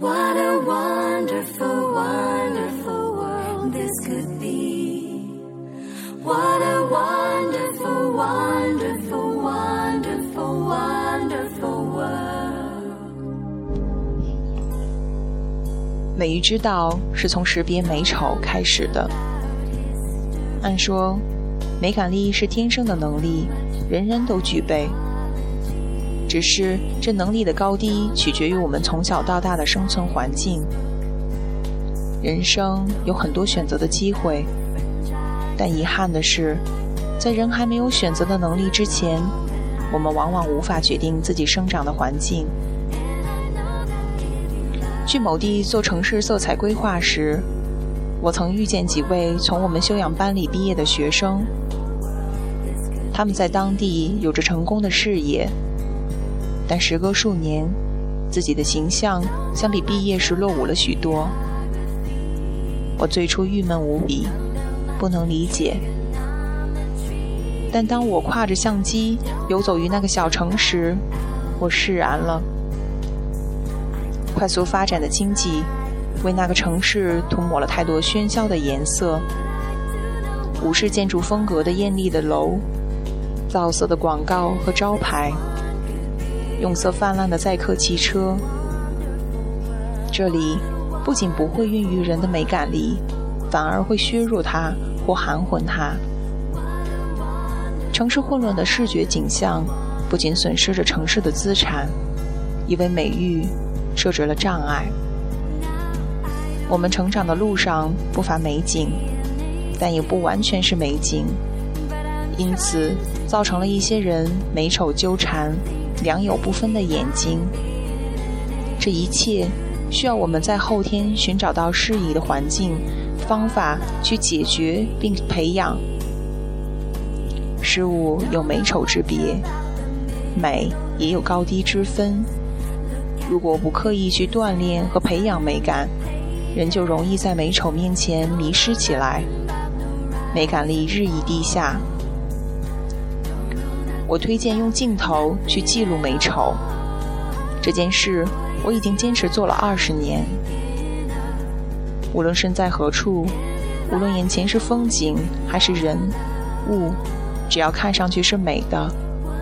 What a wonderful, wonderful world this could be. What a wonderful, wonderful, wonderful, wonderful world. 美育之道是从识别美丑开始的。按说，美感力是天生的能力，人人都具备。只是这能力的高低取决于我们从小到大的生存环境。人生有很多选择的机会，但遗憾的是，在人还没有选择的能力之前，我们往往无法决定自己生长的环境。去某地做城市色彩规划时，我曾遇见几位从我们修养班里毕业的学生，他们在当地有着成功的事业，但时隔数年，自己的形象相比毕业时落伍了许多。我最初郁闷无比，不能理解，但当我挎着相机游走于那个小城时，我释然了。快速发展的经济为那个城市涂抹了太多喧嚣的颜色，武士建筑风格的艳丽的楼，造色的广告和招牌，用色泛滥的载客汽车。这里不仅不会孕育人的美感力，反而会削弱它或含混它。城市混乱的视觉景象不仅损失着城市的资产，也为美育。设置了障碍。我们成长的路上不乏美景，但也不完全是美景，因此造成了一些人美丑纠缠、良莠不分的眼睛。这一切需要我们在后天寻找到适宜的环境、方法去解决并培养。事物有美丑之别，美也有高低之分。如果不刻意去锻炼和培养美感，人就容易在美丑面前迷失起来，美感力日益低下。我推荐用镜头去记录美丑，这件事我已经坚持做了二十年。无论身在何处，无论眼前是风景还是人物，只要看上去是美的，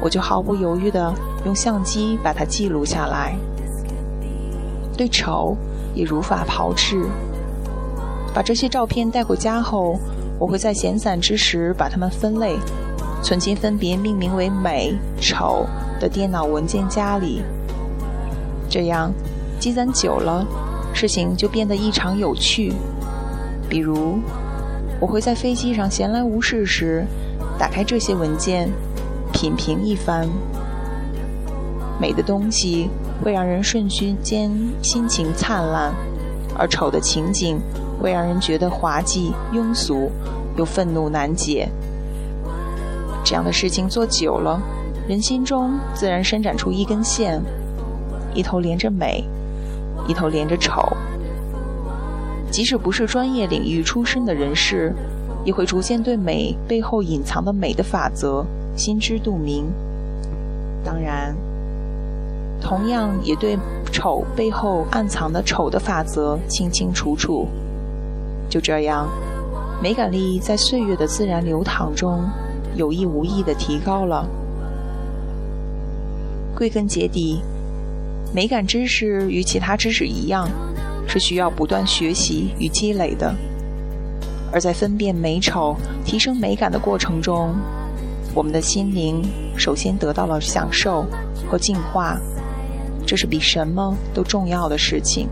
我就毫不犹豫地用相机把它记录下来。对丑也如法炮制。把这些照片带回家后，我会在闲散之时把它们分类，存进分别命名为“美”“丑”的电脑文件夹里。这样积攒久了，事情就变得异常有趣。比如，我会在飞机上闲来无事时，打开这些文件，品评一番。美的东西。会让人瞬息间心情灿烂，而丑的情景会让人觉得滑稽庸俗，又愤怒难解。这样的事情做久了，人心中自然伸展出一根线，一头连着美，一头连着丑。即使不是专业领域出身的人士，也会逐渐对美背后隐藏的美的法则心知肚明。当然。同样也对丑背后暗藏的丑的法则清清楚楚。就这样，美感力在岁月的自然流淌中，有意无意的提高了。归根结底，美感知识与其他知识一样，是需要不断学习与积累的。而在分辨美丑、提升美感的过程中，我们的心灵首先得到了享受和净化。这是比什么都重要的事情。